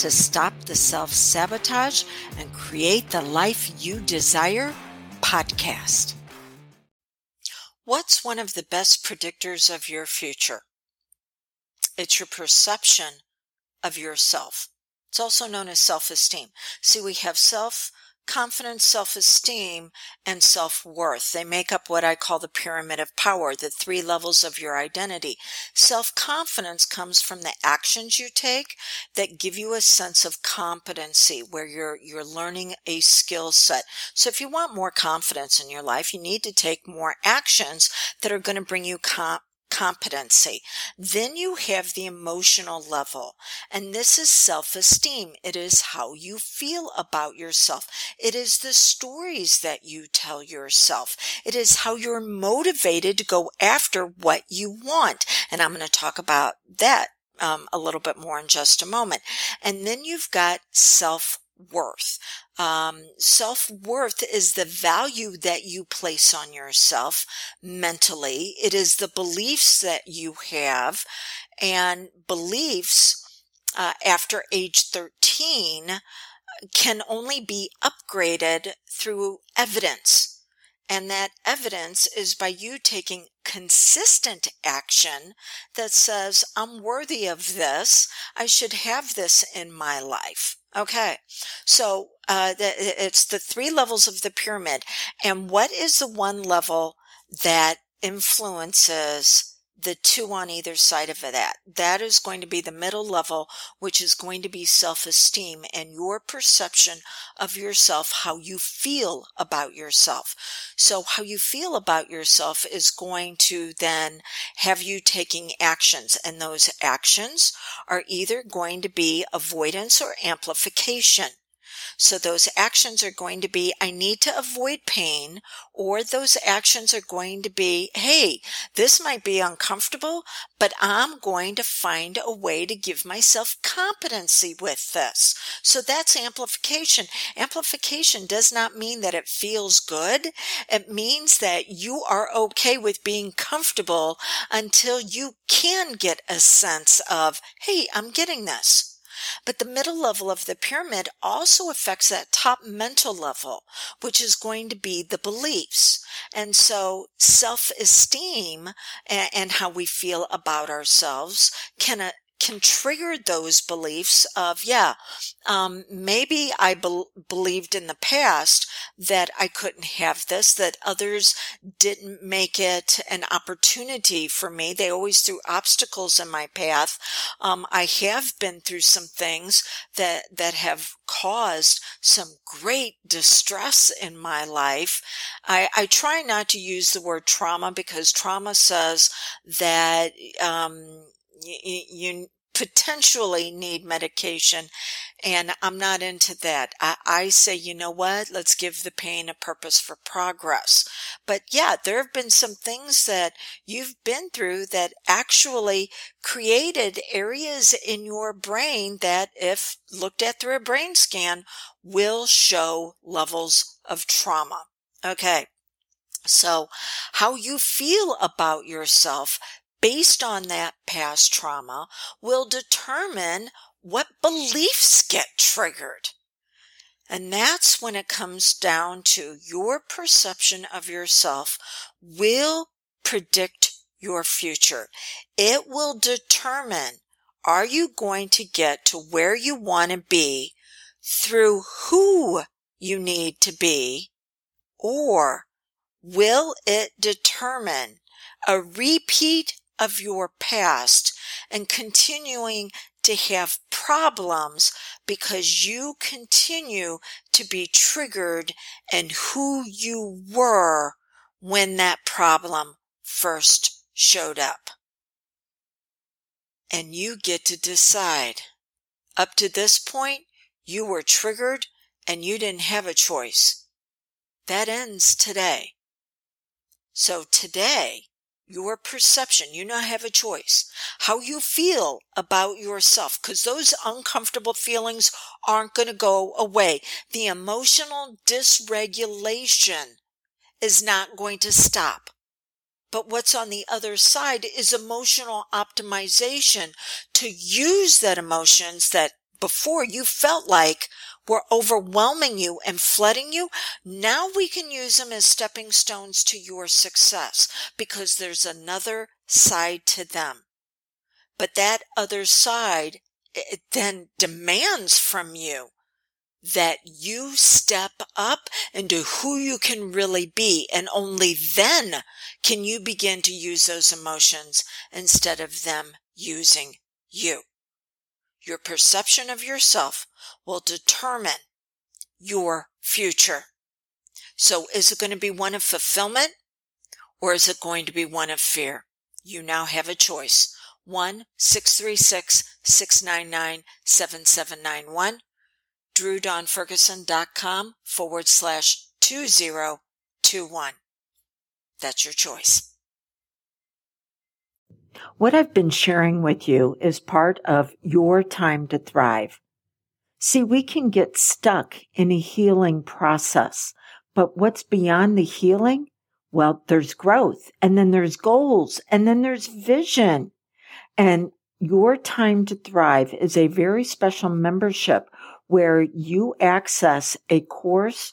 to Stop the Self Sabotage and Create the Life You Desire podcast. What's one of the best predictors of your future? It's your perception of yourself. It's also known as self esteem. See, we have self confidence, self esteem, and self worth. They make up what I call the pyramid of power, the three levels of your identity. Self confidence comes from the actions you take that give you a sense of competency where you're, you're learning a skill set. So if you want more confidence in your life, you need to take more actions that are going to bring you com- competency. Then you have the emotional level, and this is self esteem. It is how you feel about yourself. It is the stories that you tell yourself. It is how you're motivated to go after what you want. And I'm going to talk about that um, a little bit more in just a moment. And then you've got self worth. Um, self worth is the value that you place on yourself mentally. It is the beliefs that you have and beliefs uh, after age 13 can only be upgraded through evidence. And that evidence is by you taking consistent action that says, I'm worthy of this. I should have this in my life. Okay. So, uh, the, it's the three levels of the pyramid. And what is the one level that influences the two on either side of that. That is going to be the middle level, which is going to be self-esteem and your perception of yourself, how you feel about yourself. So how you feel about yourself is going to then have you taking actions and those actions are either going to be avoidance or amplification. So those actions are going to be, I need to avoid pain, or those actions are going to be, hey, this might be uncomfortable, but I'm going to find a way to give myself competency with this. So that's amplification. Amplification does not mean that it feels good. It means that you are okay with being comfortable until you can get a sense of, hey, I'm getting this. But the middle level of the pyramid also affects that top mental level, which is going to be the beliefs. And so self esteem and, how we feel about ourselves can uh, can trigger those beliefs of, yeah, um, maybe I be- believed in the past that I couldn't have this, that others didn't make it an opportunity for me. They always threw obstacles in my path. Um, I have been through some things that, that have caused some great distress in my life. I, I try not to use the word trauma because trauma says that, um, you, you potentially need medication. And I'm not into that. I, I, say, you know what? Let's give the pain a purpose for progress. But yeah, there have been some things that you've been through that actually created areas in your brain that if looked at through a brain scan will show levels of trauma. Okay. So how you feel about yourself based on that past trauma will determine what beliefs get triggered. And that's when it comes down to your perception of yourself will predict your future. It will determine are you going to get to where you want to be through who you need to be or will it determine a repeat of your past and continuing to have problems because you continue to be triggered in who you were when that problem first showed up. And you get to decide. Up to this point, you were triggered and you didn't have a choice. That ends today. So today, your perception, you now have a choice. How you feel about yourself, because those uncomfortable feelings aren't going to go away. The emotional dysregulation is not going to stop. But what's on the other side is emotional optimization to use that emotions that before you felt like were overwhelming you and flooding you. Now we can use them as stepping stones to your success because there's another side to them. But that other side then demands from you that you step up into who you can really be. And only then can you begin to use those emotions instead of them using you. Your perception of yourself will determine your future. So is it going to be one of fulfillment or is it going to be one of fear? You now have a choice. 1 636 699 7791 drdawnferguson.com forward slash 2021. That's your choice. What I've been sharing with you is part of your time to thrive. See, we can get stuck in a healing process, but what's beyond the healing? Well, there's growth and then there's goals and then there's vision. And your time to thrive is a very special membership where you access a course